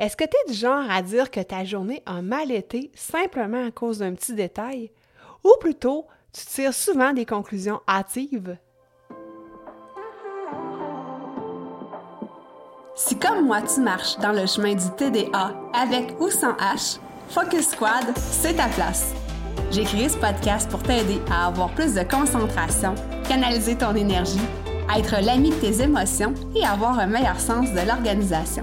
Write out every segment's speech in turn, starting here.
Est-ce que tu es du genre à dire que ta journée a mal été simplement à cause d'un petit détail? Ou plutôt, tu tires souvent des conclusions hâtives? Si comme moi tu marches dans le chemin du TDA avec ou sans H, Focus Squad, c'est ta place. J'ai créé ce podcast pour t'aider à avoir plus de concentration, canaliser ton énergie, être l'ami de tes émotions et avoir un meilleur sens de l'organisation.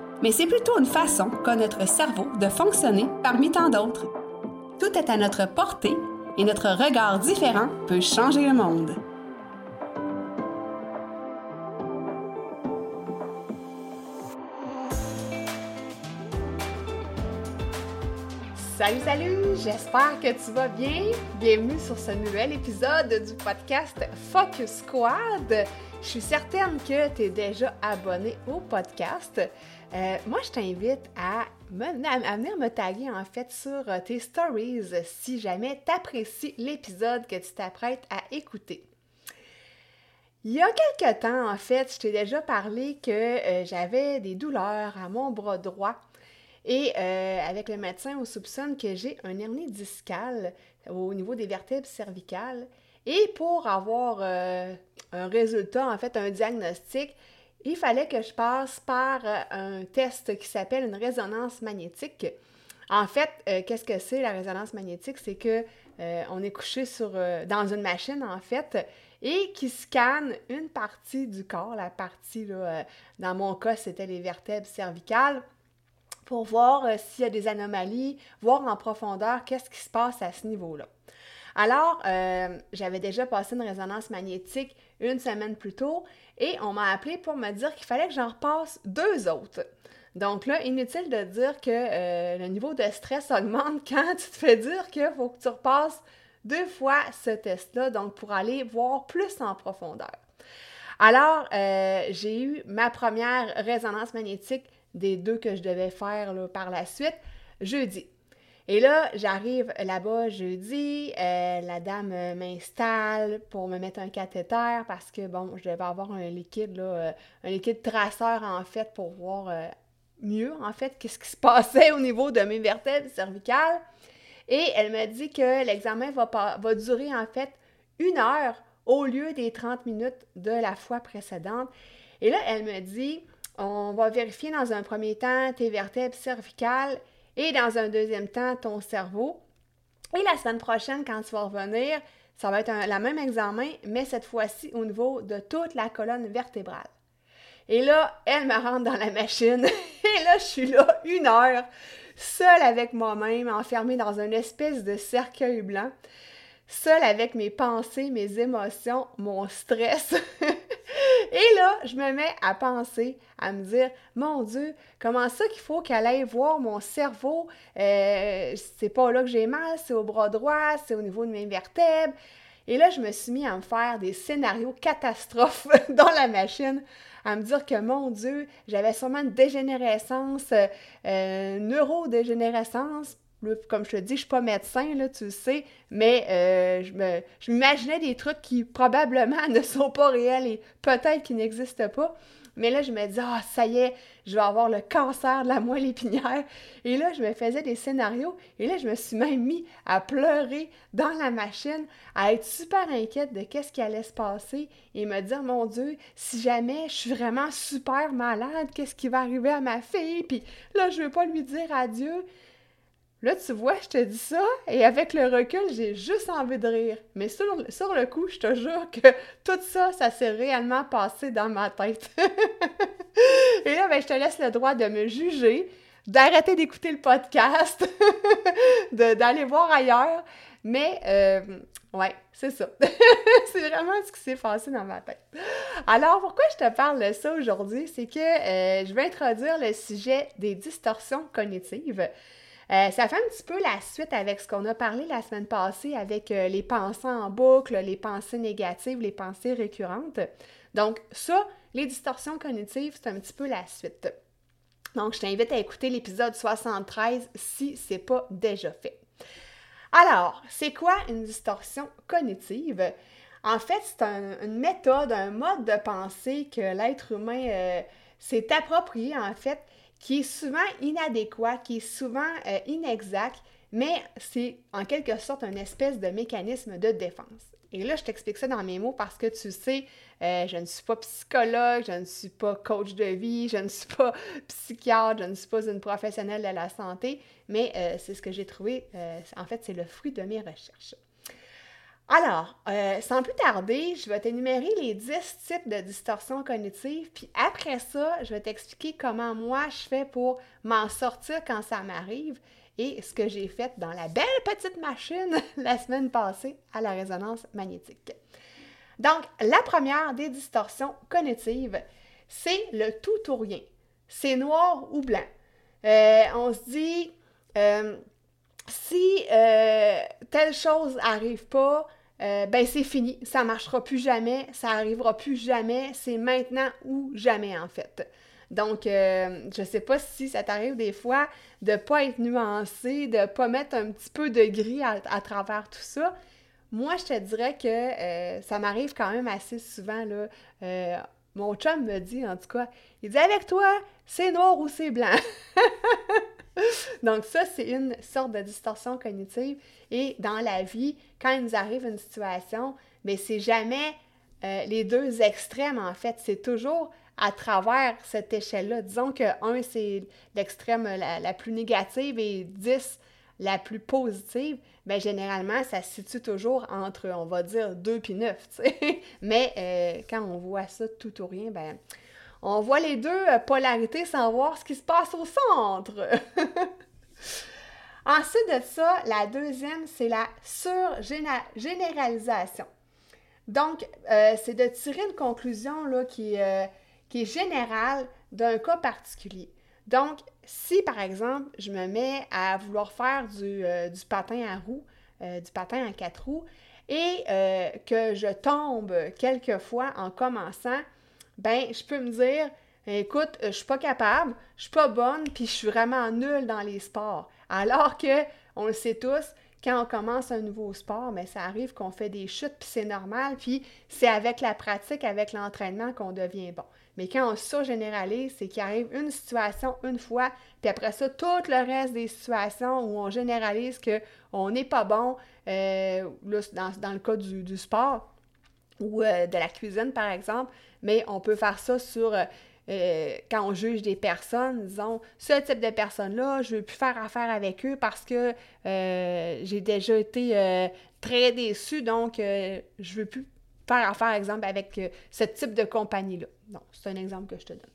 mais c'est plutôt une façon qu'a notre cerveau de fonctionner parmi tant d'autres. Tout est à notre portée et notre regard différent peut changer le monde. Salut, salut! J'espère que tu vas bien. Bienvenue sur ce nouvel épisode du podcast Focus Squad. Je suis certaine que tu es déjà abonné au podcast. Euh, moi, je t'invite à, venir me taguer en fait sur euh, tes stories si jamais tu apprécies l'épisode que tu t'apprêtes à écouter. Il y a quelque temps, en fait, je t'ai déjà parlé que euh, j'avais des douleurs à mon bras droit. Et avec le médecin, on soupçonne que j'ai un hernie discale au niveau des vertèbres cervicales. Et pour avoir un résultat, en fait, un diagnostic, il fallait que je passe par euh, un test qui s'appelle une résonance magnétique. En fait, euh, qu'est-ce que c'est la résonance magnétique? C'est que euh, on est couché sur, dans une machine, en fait, et qui scanne une partie du corps, la partie, là, dans mon cas, c'était les vertèbres cervicales, pour voir s'il y a des anomalies, voir en profondeur qu'est-ce qui se passe à ce niveau-là. Alors, j'avais déjà passé une résonance magnétique une semaine plus tôt et on m'a appelé pour me dire qu'il fallait que j'en repasse deux autres. Donc là, inutile de dire que euh, le niveau de stress augmente quand tu te fais dire qu'il faut que tu repasses deux fois ce test-là, donc pour aller voir plus en profondeur. Alors, euh, j'ai eu ma première résonance magnétique des deux que je devais faire par la suite jeudi. Et là, j'arrive là-bas jeudi, euh, la dame euh, m'installe pour me mettre un cathéter parce que, bon, je devais avoir un liquide, là, euh, un liquide traceur, en fait, pour voir mieux, en fait, qu'est-ce qui se passait au niveau de mes vertèbres cervicales. Et elle me dit que l'examen va, va durer, en fait, une heure au lieu des 30 minutes de la fois précédente. Et là, elle me dit, on va vérifier dans un premier temps tes vertèbres cervicales et dans un deuxième temps, ton cerveau. Et la semaine prochaine, quand tu vas revenir, ça va être un, même examen, mais cette fois-ci au niveau de toute la colonne vertébrale. Et là, elle me rentre dans la machine. Et là, je suis là une heure, seule avec moi-même, enfermée dans une espèce de cercueil blanc, seule avec mes pensées, mes émotions, mon stress. Et là, je me mets à penser, à me dire, mon Dieu, comment ça qu'il faut qu'elle aille voir mon cerveau? Euh, c'est pas là que j'ai mal, c'est au bras droit, c'est au niveau de mes vertèbres. Et là, je me suis mis à me faire des scénarios catastrophes dans la machine, à me dire que, mon Dieu, j'avais sûrement une dégénérescence, euh, neurodégénérescence, comme je te dis, je suis pas médecin, là, tu le sais, mais euh, je, m'imaginais des trucs qui probablement ne sont pas réels et peut-être qui n'existent pas. Mais là, je me dis, ah, ça y est, je vais avoir le cancer de la moelle épinière. Et là, je me faisais des scénarios. Et là, je me suis même mis à pleurer dans la machine, à être super inquiète de qu'est-ce qui allait se passer et me dire, mon Dieu, si jamais je suis vraiment super malade, qu'est-ce qui va arriver à ma fille? Puis là, je veux pas lui dire adieu. Là, tu vois, je te dis ça, et avec le recul, j'ai juste envie de rire. Mais sur, sur le coup, je te jure que tout ça, ça s'est réellement passé dans ma tête. et là, ben, je te laisse le droit de me juger, d'arrêter d'écouter le podcast, d'aller voir ailleurs. Mais, euh, ouais, c'est ça. c'est vraiment ce qui s'est passé dans ma tête. Alors, pourquoi je te parle de ça aujourd'hui? C'est que euh, je vais introduire le sujet des distorsions cognitives. Euh, ça fait un petit peu la suite avec ce qu'on a parlé la semaine passée avec les pensées en boucle, les pensées négatives, les pensées récurrentes. Donc, ça, les distorsions cognitives, c'est un petit peu la suite. Donc, je t'invite à écouter l'épisode 73 si ce n'est pas déjà fait. Alors, c'est quoi une distorsion cognitive? En fait, c'est une méthode, un mode de pensée que l'être humain euh, s'est approprié, en fait, qui est souvent inadéquat, qui est souvent euh, inexact, mais c'est en quelque sorte une espèce de mécanisme de défense. Et là, je t'explique ça dans mes mots parce que tu sais, euh, je ne suis pas psychologue, je ne suis pas coach de vie, je ne suis pas psychiatre, je ne suis pas une professionnelle de la santé, mais euh, c'est ce que j'ai trouvé. En fait, c'est le fruit de mes recherches. Alors, sans plus tarder, je vais t'énumérer les 10 types de distorsions cognitives, puis après ça, je vais t'expliquer comment moi je fais pour m'en sortir quand ça m'arrive et ce que j'ai fait dans la belle petite machine la semaine passée à la résonance magnétique. Donc, la première des distorsions cognitives, c'est le tout ou rien. C'est noir ou blanc. Euh, on se dit, euh, si euh, telle chose n'arrive pas, ben c'est fini, ça marchera plus jamais, ça n'arrivera plus jamais, c'est maintenant ou jamais en fait. Donc, je ne sais pas si ça t'arrive des fois de ne pas être nuancé, de ne pas mettre un petit peu de gris à travers tout ça, moi, je te dirais que euh, ça m'arrive quand même assez souvent. Euh, mon chum me dit, en tout cas, il dit avec toi, c'est noir ou c'est blanc. Donc, ça, c'est une sorte de distorsion cognitive. Et dans la vie, quand il nous arrive une situation, mais c'est jamais euh, les deux extrêmes, en fait. C'est toujours à travers cette échelle-là. Disons que 1, c'est l'extrême la, la, plus négative et 10, la plus positive, bien, généralement, ça se situe toujours entre, on va dire, 2 puis 9, Mais euh, quand on voit ça tout ou rien, ben on voit les deux euh, polarités sans voir ce qui se passe au centre. Ensuite de ça, la deuxième, c'est la surgénéralisation. Donc, euh, c'est de tirer une conclusion là, qui, est générale d'un cas particulier. Donc, si par exemple, je me mets à vouloir faire du, euh, patin à roues, euh, du patin à quatre roues, et euh, que je tombe quelquefois en commençant, ben, je peux me dire, écoute, je suis pas capable, je suis pas bonne, puis je suis vraiment nulle dans les sports. Alors que, on le sait tous, quand on commence un nouveau sport, mais ça arrive qu'on fait des chutes, puis c'est normal, puis c'est avec la pratique, avec l'entraînement qu'on devient bon. Mais quand on surgénéralise, c'est qu'il arrive une situation une fois, puis après ça, tout le reste des situations où on généralise qu'on n'est pas bon, euh, dans, le cas du, sport ou euh, de la cuisine, par exemple, mais on peut faire ça sur... Euh, quand on juge des personnes, disons, ce type de personnes-là, je ne veux plus faire affaire avec eux parce que j'ai déjà été très déçue, donc je ne veux plus faire affaire, exemple, avec ce type de compagnie-là. Donc, c'est un exemple que je te donne.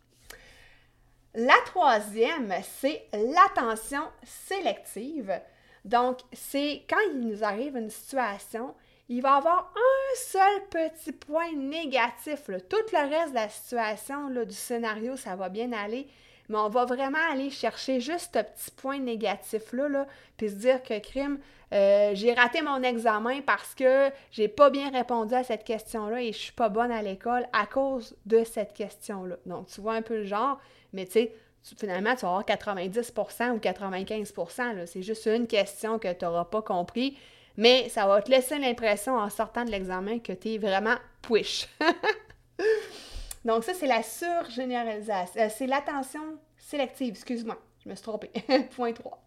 La troisième, c'est l'attention sélective. Donc, c'est quand il nous arrive une situation, il va avoir un seul petit point négatif. Tout le reste de la situation, là, du scénario, ça va bien aller, mais on va vraiment aller chercher juste ce petit point négatif-là, là, puis se dire que crime, euh, j'ai raté mon examen parce que j'ai pas bien répondu à cette question-là et je suis pas bonne à l'école à cause de cette question-là. Donc, tu vois un peu le genre, mais tu sais, finalement, tu vas avoir 90% ou 95% C'est juste une question que tu n'auras pas compris, mais ça va te laisser l'impression en sortant de l'examen que tu es vraiment push. Donc, ça, c'est la surgénéralisation. Euh, c'est l'attention sélective, excuse-moi, je me suis trompée. Point 3.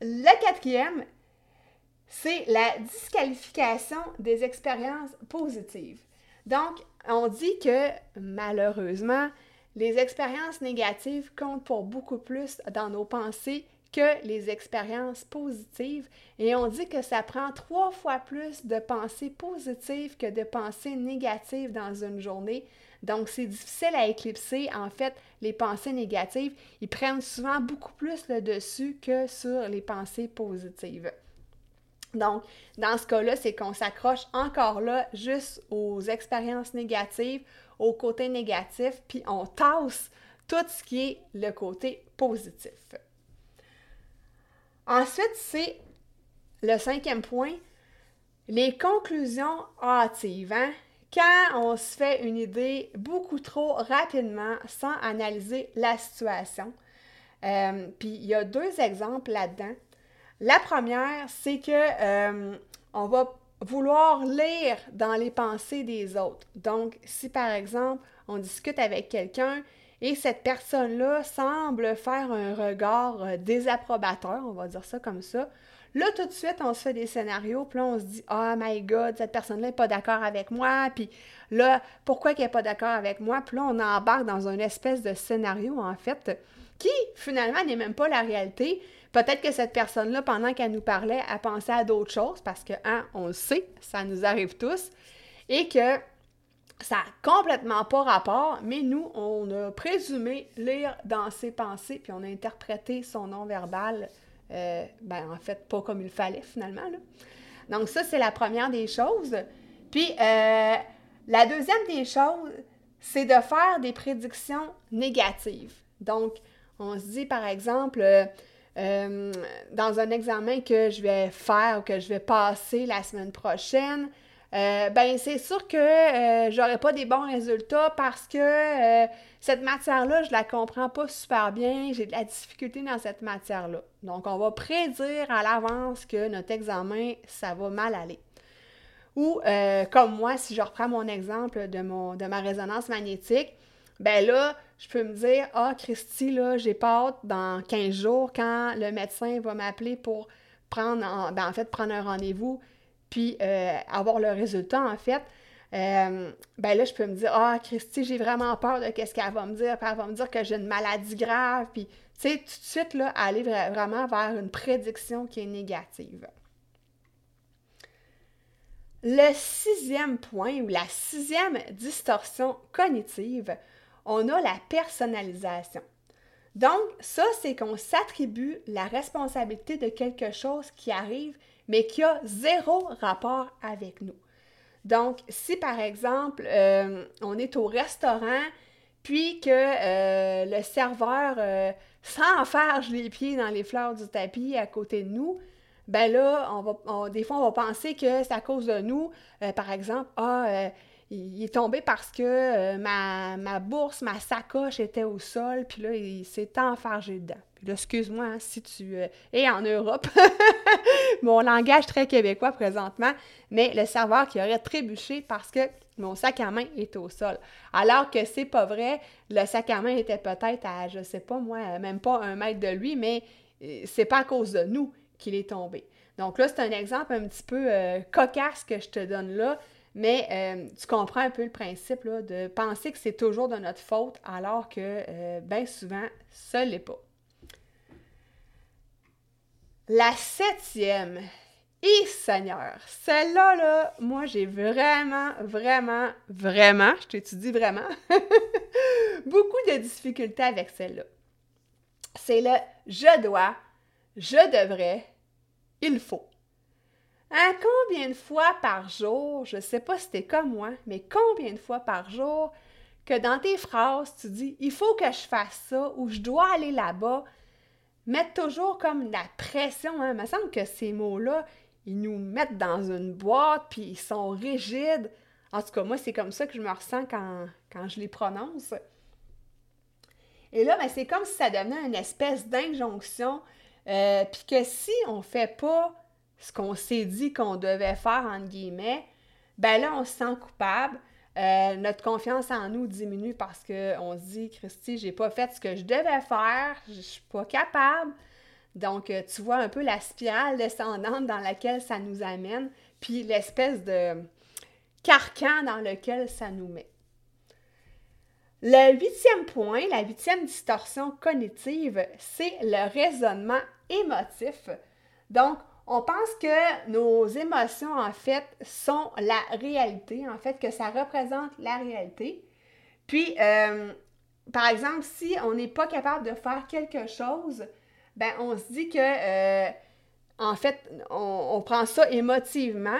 Le quatrième, c'est la disqualification des expériences positives. Donc, on dit que malheureusement, les expériences négatives comptent pour beaucoup plus dans nos pensées que les expériences positives et on dit que ça prend trois fois plus de pensées positives que de pensées négatives dans une journée. Donc, c'est difficile à éclipser. En fait, les pensées négatives, ils prennent souvent beaucoup plus le dessus que sur les pensées positives. Donc, dans ce cas-là, c'est qu'on s'accroche encore là juste aux expériences négatives, aux côtés négatifs, puis on tasse tout ce qui est le côté positif. Ensuite, c'est le cinquième point, les conclusions hâtives. Hein? Quand on se fait une idée beaucoup trop rapidement sans analyser la situation. Euh, puis il y a deux exemples là-dedans. La première, c'est que euh, on va vouloir lire dans les pensées des autres. Donc, si par exemple, on discute avec quelqu'un et cette personne-là semble faire un regard euh, désapprobateur, on va dire ça comme ça, là, tout de suite, on se fait des scénarios, puis on se dit « Oh my God, cette personne-là n'est pas d'accord avec moi, puis là, pourquoi qu'elle n'est pas d'accord avec moi? » Puis là, on embarque dans une espèce de scénario, en fait, qui, finalement, n'est même pas la réalité, Peut-être que cette personne-là, pendant qu'elle nous parlait, a pensé à d'autres choses parce que, hein, on le sait, ça nous arrive tous, et que ça n'a complètement pas rapport, mais nous, on a présumé lire dans ses pensées, puis on a interprété son non-verbal, euh, ben, en fait, pas comme il fallait finalement. Donc, ça, c'est la première des choses. Puis, euh, la deuxième des choses, c'est de faire des prédictions négatives. Donc, on se dit, par exemple, euh, dans un examen que je vais faire ou que je vais passer la semaine prochaine, euh, ben c'est sûr que euh, j'aurai pas des bons résultats parce que cette matière-là, je la comprends pas super bien, j'ai de la difficulté dans cette matière-là. Donc, on va prédire à l'avance que notre examen, ça va mal aller. Ou, comme moi, si je reprends mon exemple de, mon, de ma résonance magnétique, ben là, je peux me dire Ah, Christy, là, j'ai pas hâte dans 15 jours quand le médecin va m'appeler pour prendre, en, ben, en fait, prendre un rendez-vous puis euh, avoir le résultat, en fait. Euh, ben là, je peux me dire Ah, Christy, j'ai vraiment peur de ce qu'elle va me dire. Puis elle va me dire que j'ai une maladie grave. Puis, tu sais, tout de suite, là, aller vraiment vers une prédiction qui est négative. Le sixième point ou la sixième distorsion cognitive, on a la personnalisation. Donc, ça, c'est qu'on s'attribue la responsabilité de quelque chose qui arrive, mais qui a zéro rapport avec nous. Donc, si par exemple, euh, on est au restaurant, puis que euh, le serveur, euh, sans faire les pieds dans les fleurs du tapis à côté de nous, ben là, des fois, on va penser que c'est à cause de nous. par exemple, ah, il est tombé parce que euh, ma, bourse, ma sacoche était au sol, puis là, il s'est enfargé dedans. Puis là, excuse-moi hein, si tu euh, es en Europe. mon langage très québécois présentement, mais le serveur qui aurait trébuché parce que mon sac à main est au sol. Alors que c'est pas vrai, le sac à main était peut-être à, je sais pas moi, même pas un mètre de lui, mais euh, c'est pas à cause de nous qu'il est tombé. Donc là, c'est un exemple un petit peu cocasse que je te donne là. Mais euh, tu comprends un peu le principe de penser que c'est toujours de notre faute alors que euh, bien souvent, ne l'est pas. La septième, et Seigneur, celle-là, là, moi j'ai vraiment, vraiment, vraiment, je t'étudie vraiment, beaucoup de difficultés avec celle-là. C'est le je dois, je devrais, il faut. Combien de fois par jour, je ne sais pas si t'es comme moi, mais combien de fois par jour que dans tes phrases, tu dis il faut que je fasse ça ou je dois aller là-bas, mettre toujours comme la pression. Hein? Il me semble que ces mots-là, ils nous mettent dans une boîte puis ils sont rigides. En tout cas, moi, c'est comme ça que je me ressens quand, quand je les prononce. Et là, ben, c'est comme si ça devenait une espèce d'injonction. Euh, puis que si on ne fait pas ce qu'on s'est dit qu'on devait faire, entre guillemets, ben là, on se sent coupable. Euh, notre confiance en nous diminue parce qu'on se dit, Christy, j'ai pas fait ce que je devais faire, je suis pas capable. Donc, euh, tu vois un peu la spirale descendante dans laquelle ça nous amène, puis l'espèce de carcan dans lequel ça nous met. Le huitième point, la huitième distorsion cognitive, c'est le raisonnement émotif. Donc, on pense que nos émotions, en fait, sont la réalité, en fait, que ça représente la réalité. Puis, euh, par exemple, si on n'est pas capable de faire quelque chose, ben on se dit que euh, en fait, on, prend ça émotivement.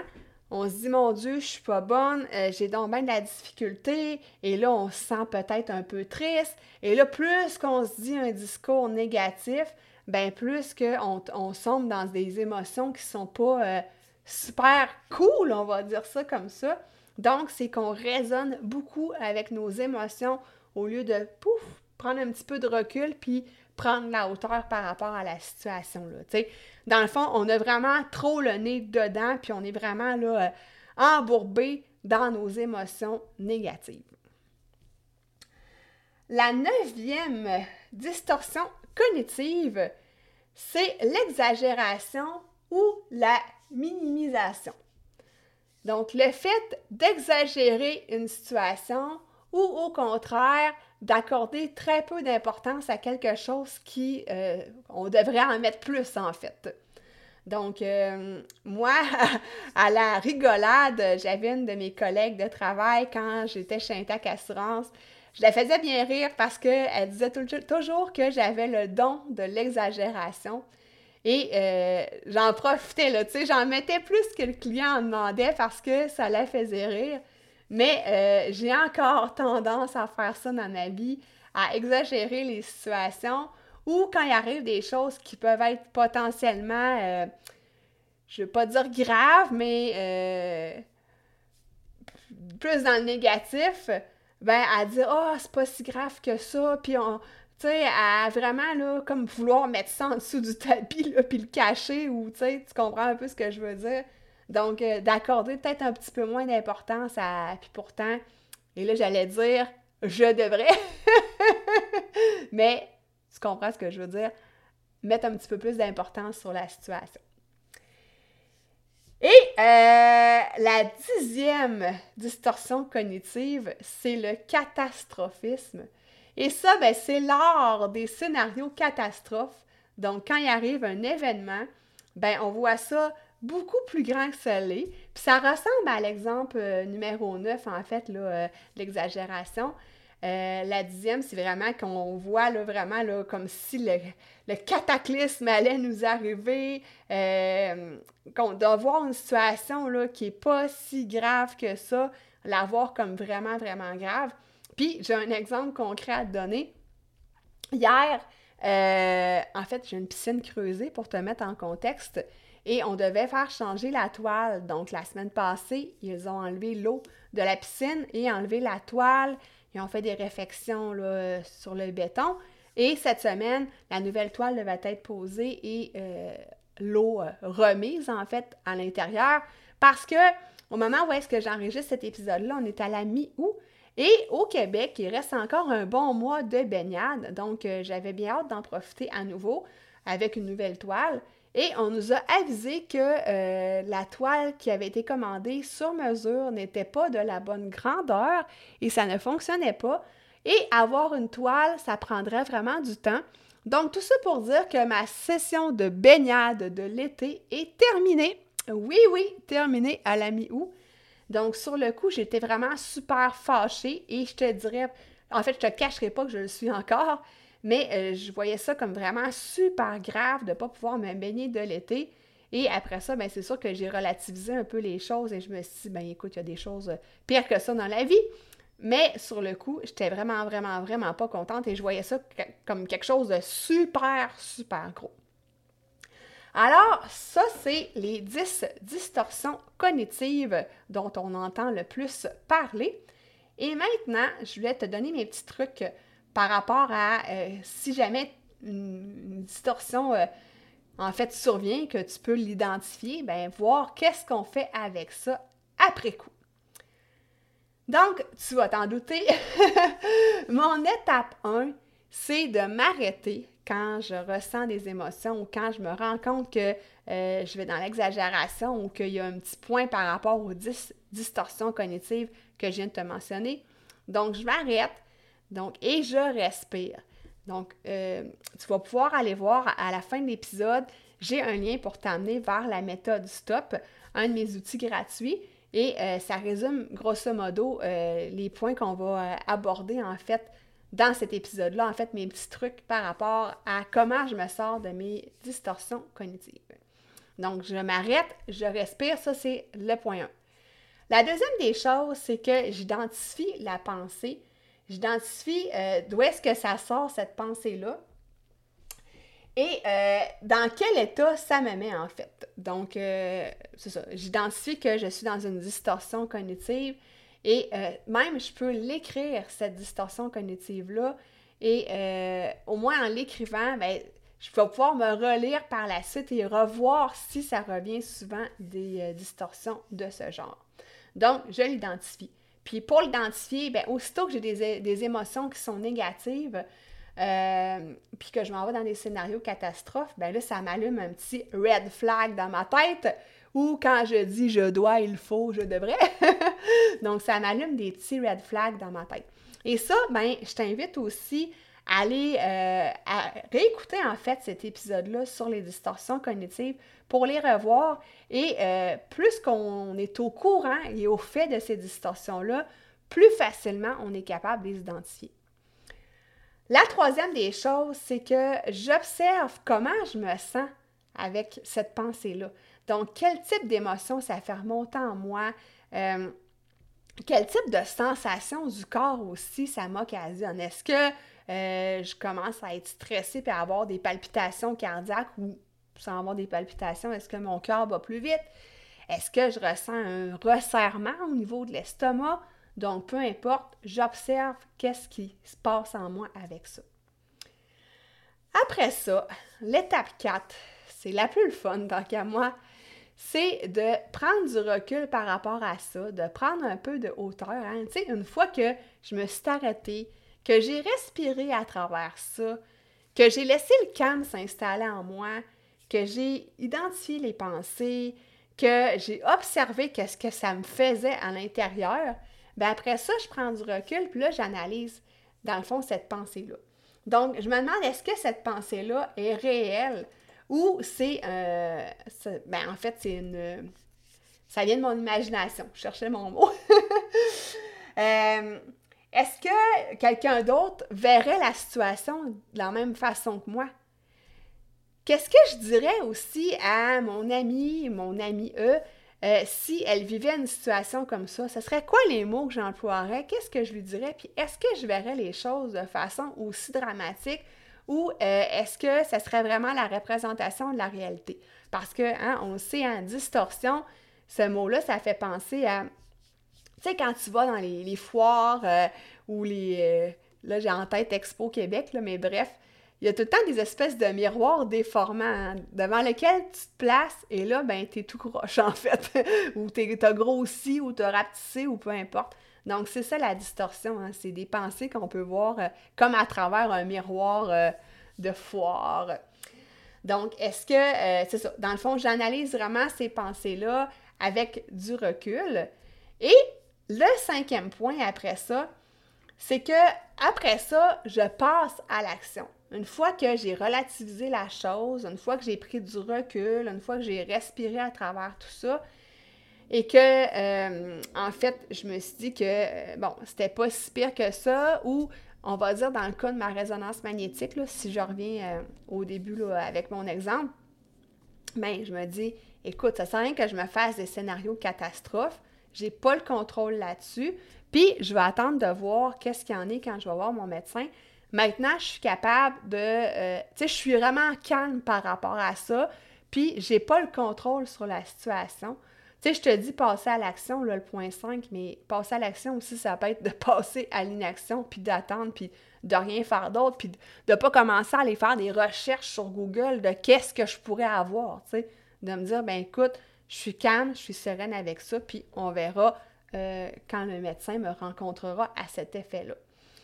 On se dit, mon Dieu, je suis pas bonne, euh, j'ai donc bien de la difficulté. Et là, on se sent peut-être un peu triste. Et là, plus qu'on se dit un discours négatif, ben plus qu'on on sombre dans des émotions qui sont pas euh, super cool, on va dire ça comme ça. Donc, c'est qu'on raisonne beaucoup avec nos émotions au lieu de, pouf, prendre un petit peu de recul puis prendre la hauteur par rapport à la situation. Là, dans le fond, on a vraiment trop le nez dedans, puis on est vraiment là, euh, embourbé dans nos émotions négatives. La neuvième distorsion cognitive, c'est l'exagération ou la minimisation. Donc, le fait d'exagérer une situation ou au contraire d'accorder très peu d'importance à quelque chose qui, euh, on devrait en mettre plus en fait. Donc, euh, moi, à la rigolade, j'avais une de mes collègues de travail quand j'étais chez Intac Assurance. Je la faisais bien rire parce qu'elle disait toujours que j'avais le don de l'exagération. Et euh, j'en profitais, là, tu sais, j'en mettais plus que le client en demandait parce que ça la faisait rire. Mais euh, j'ai encore tendance à faire ça dans ma vie, à exagérer les situations ou quand il arrive des choses qui peuvent être potentiellement, euh, je ne veux pas dire graves, mais plus dans le négatif, ben, à dire, oh, c'est pas si grave que ça, puis on, tu sais, à vraiment, là, comme vouloir mettre ça en dessous du tapis, là, puis le cacher, ou, tu sais, tu comprends un peu ce que je veux dire. Donc, euh, d'accorder peut-être un petit peu moins d'importance à... Puis pourtant, et là, j'allais dire, je devrais. Mais, tu comprends ce que je veux dire? Mettre un petit peu plus d'importance sur la situation. Et euh, la dixième distorsion cognitive, c'est le catastrophisme. Et ça, ben, c'est lors des scénarios catastrophes. Donc, quand il arrive un événement, ben, on voit ça beaucoup plus grand que ça l'est. Puis ça ressemble à l'exemple euh, numéro 9, en fait, euh, l'exagération. Euh, la dixième, c'est vraiment qu'on voit là, vraiment là, comme si le, cataclysme allait nous arriver, qu'on doit voir une situation là, qui n'est pas si grave que ça, la voir comme vraiment, vraiment grave. Puis, j'ai un exemple concret à te donner. Hier, euh, en fait, j'ai une piscine creusée pour te mettre en contexte et on devait faire changer la toile. Donc, la semaine passée, ils ont enlevé l'eau de la piscine et enlevé la toile. Ils fait des réfections sur le béton. Et cette semaine, la nouvelle toile devait être posée et euh, l'eau euh, remise, en fait, à l'intérieur. Parce que au moment où est-ce que j'enregistre cet épisode-là, on est à la mi-août. Et au Québec, il reste encore un bon mois de baignade, donc euh, j'avais bien hâte d'en profiter à nouveau avec une nouvelle toile. Et on nous a avisé que euh, la toile qui avait été commandée sur mesure n'était pas de la bonne grandeur et ça ne fonctionnait pas. Et avoir une toile, ça prendrait vraiment du temps. Donc tout ça pour dire que ma session de baignade de l'été est terminée. Oui, oui, terminée à la mi-août. Donc, sur le coup, j'étais vraiment super fâchée et je te dirais, en fait, je te cacherai pas que je le suis encore, mais euh, je voyais ça comme vraiment super grave de ne pas pouvoir me baigner de l'été. Et après ça, ben, c'est sûr que j'ai relativisé un peu les choses et je me suis dit, ben écoute, il y a des choses pires que ça dans la vie. Mais sur le coup, j'étais vraiment, vraiment, vraiment pas contente et je voyais ça comme quelque chose de super, super gros. Alors, ça, c'est les 10 distorsions cognitives dont on entend le plus parler. Et maintenant, je voulais te donner mes petits trucs par rapport à euh, si jamais une, distorsion euh, en fait survient, que tu peux l'identifier, ben voir qu'est-ce qu'on fait avec ça après coup. Donc, tu vas t'en douter, mon étape 1, c'est de m'arrêter quand je ressens des émotions ou quand je me rends compte que euh, je vais dans l'exagération ou qu'il y a un petit point par rapport aux distorsions cognitives que je viens de te mentionner. Donc, je m'arrête donc, et je respire. Donc, euh, tu vas pouvoir aller voir à la fin de l'épisode, j'ai un lien pour t'amener vers la méthode STOP, un de mes outils gratuits. Et euh, ça résume grosso modo les points qu'on va aborder en fait dans cet épisode-là, en fait, mes petits trucs par rapport à comment je me sors de mes distorsions cognitives. Donc, je m'arrête, je respire, ça c'est le point 1. La deuxième des choses, c'est que j'identifie la pensée. J'identifie euh, d'où est-ce que ça sort cette pensée-là et euh, dans quel état ça me met en fait? Donc, euh, c'est ça. J'identifie que je suis dans une distorsion cognitive et même je peux l'écrire, cette distorsion cognitive-là. Et au moins en l'écrivant, ben, je vais pouvoir me relire par la suite et revoir si ça revient souvent des distorsions de ce genre. Donc, je l'identifie. Puis pour l'identifier, bien, aussitôt que j'ai des, émotions qui sont négatives, euh, puis que je m'en vais dans des scénarios catastrophes, bien là, ça m'allume un petit red flag dans ma tête. Ou quand je dis je dois, il faut, je devrais. Donc, ça m'allume des petits red flags dans ma tête. Et ça, ben, je t'invite aussi aller euh, réécouter en fait cet épisode-là sur les distorsions cognitives pour les revoir. Et euh, plus qu'on est au courant et au fait de ces distorsions-là, plus facilement on est capable de les identifier. La troisième des choses, c'est que j'observe comment je me sens avec cette pensée-là. Donc, quel type d'émotion ça fait remonter en moi? Euh, quel type de sensation du corps aussi ça m'occasionne? Est-ce que euh, je commence à être stressée et à avoir des palpitations cardiaques ou sans avoir des palpitations, est-ce que mon cœur va plus vite? Est-ce que je ressens un resserrement au niveau de l'estomac? Donc, peu importe, j'observe qu'est-ce qui se passe en moi avec ça. Après ça, l'étape 4, c'est la plus fun tant qu'à moi, c'est de prendre du recul par rapport à ça, de prendre un peu de hauteur. Hein. Une fois que je me suis arrêtée, que j'ai respiré à travers ça, que j'ai laissé le calme s'installer en moi, que j'ai identifié les pensées, que j'ai observé qu'est-ce que ça me faisait à l'intérieur, bien après ça, je prends du recul, puis là, j'analyse, dans le fond, cette pensée-là. Donc, je me demande, est-ce que cette pensée-là est réelle ou c'est, euh, ben, en fait, c'est une, ça vient de mon imagination. Je cherchais mon mot. euh, est-ce que quelqu'un d'autre verrait la situation de la même façon que moi? Qu'est-ce que je dirais aussi à mon ami, mon ami E, euh, si elle vivait une situation comme ça? Ce serait quoi les mots que j'emploierais? Qu'est-ce que je lui dirais? Puis est-ce que je verrais les choses de façon aussi dramatique? Ou euh, est-ce que ce serait vraiment la représentation de la réalité? Parce que, hein, on sait, en distorsion, ce mot-là, ça fait penser à tu sais, quand tu vas dans les, foires euh, ou les. Euh, là, j'ai en tête Expo Québec, là, mais bref, il y a tout le temps des espèces de miroirs déformants hein, devant lesquels tu te places et là, ben, t'es tout croche en fait. ou t'as grossi ou t'as rapetissé ou peu importe. Donc, c'est ça la distorsion. Hein, c'est des pensées qu'on peut voir euh, comme à travers un miroir de foire. Donc, est-ce que, c'est ça, dans le fond, j'analyse vraiment ces pensées-là avec du recul. Et le cinquième point après ça, c'est que après ça, je passe à l'action. Une fois que j'ai relativisé la chose, une fois que j'ai pris du recul, une fois que j'ai respiré à travers tout ça, et que, euh, en fait, je me suis dit que, euh, bon, c'était pas si pire que ça, ou on va dire dans le cas de ma résonance magnétique, si je reviens euh, au début avec mon exemple, bien, je me dis, écoute, ça sert à rien que je me fasse des scénarios catastrophes. J'ai pas le contrôle là-dessus. Puis, je vais attendre de voir qu'est-ce qu'il y en est quand je vais voir mon médecin. Maintenant, je suis capable de... Euh, tu sais, je suis vraiment calme par rapport à ça. Puis, j'ai pas le contrôle sur la situation. Tu sais, je te dis passer à l'action, le point 5, mais passer à l'action aussi, ça peut être de passer à l'inaction, puis d'attendre, puis de rien faire d'autre, puis de pas commencer à aller faire des recherches sur Google de qu'est-ce que je pourrais avoir, tu sais. De me dire, ben écoute, je suis calme, je suis sereine avec ça, puis on verra euh, quand le médecin me rencontrera à cet effet-là.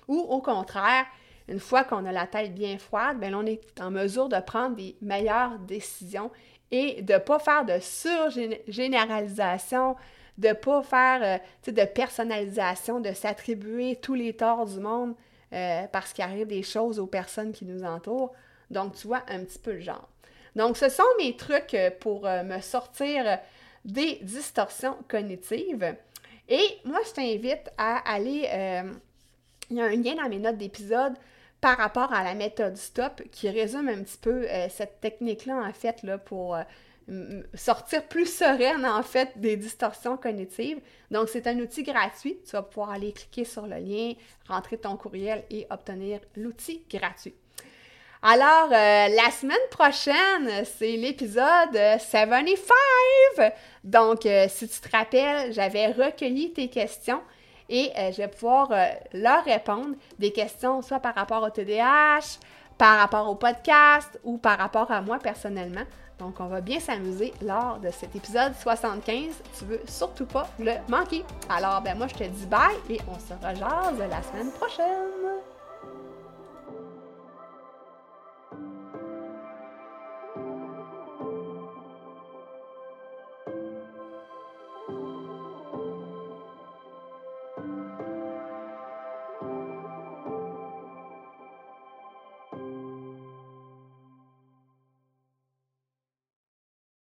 Ou au contraire, une fois qu'on a la tête bien froide, bien, on est en mesure de prendre des meilleures décisions et de ne pas faire de surgénéralisation, de ne pas faire euh, de personnalisation, de s'attribuer tous les torts du monde euh, parce qu'il arrive des choses aux personnes qui nous entourent. Donc, tu vois un petit peu le genre. Donc, ce sont mes trucs euh, pour euh, me sortir des distorsions cognitives. Et moi, je t'invite à aller, euh, il y a un lien dans mes notes d'épisode par rapport à la méthode STOP qui résume un petit peu cette technique-là, en fait, là, pour sortir plus sereine en fait des distorsions cognitives. Donc c'est un outil gratuit. Tu vas pouvoir aller cliquer sur le lien, rentrer ton courriel et obtenir l'outil gratuit. Alors, euh, la semaine prochaine, c'est l'épisode 75. Donc, euh, si tu te rappelles, j'avais recueilli tes questions et euh, je vais pouvoir leur répondre. Des questions soit par rapport au TDAH, par rapport au podcast ou par rapport à moi personnellement. Donc, on va bien s'amuser lors de cet épisode 75. Tu veux surtout pas le manquer. Alors, ben moi, je te dis bye et on se rejase la semaine prochaine.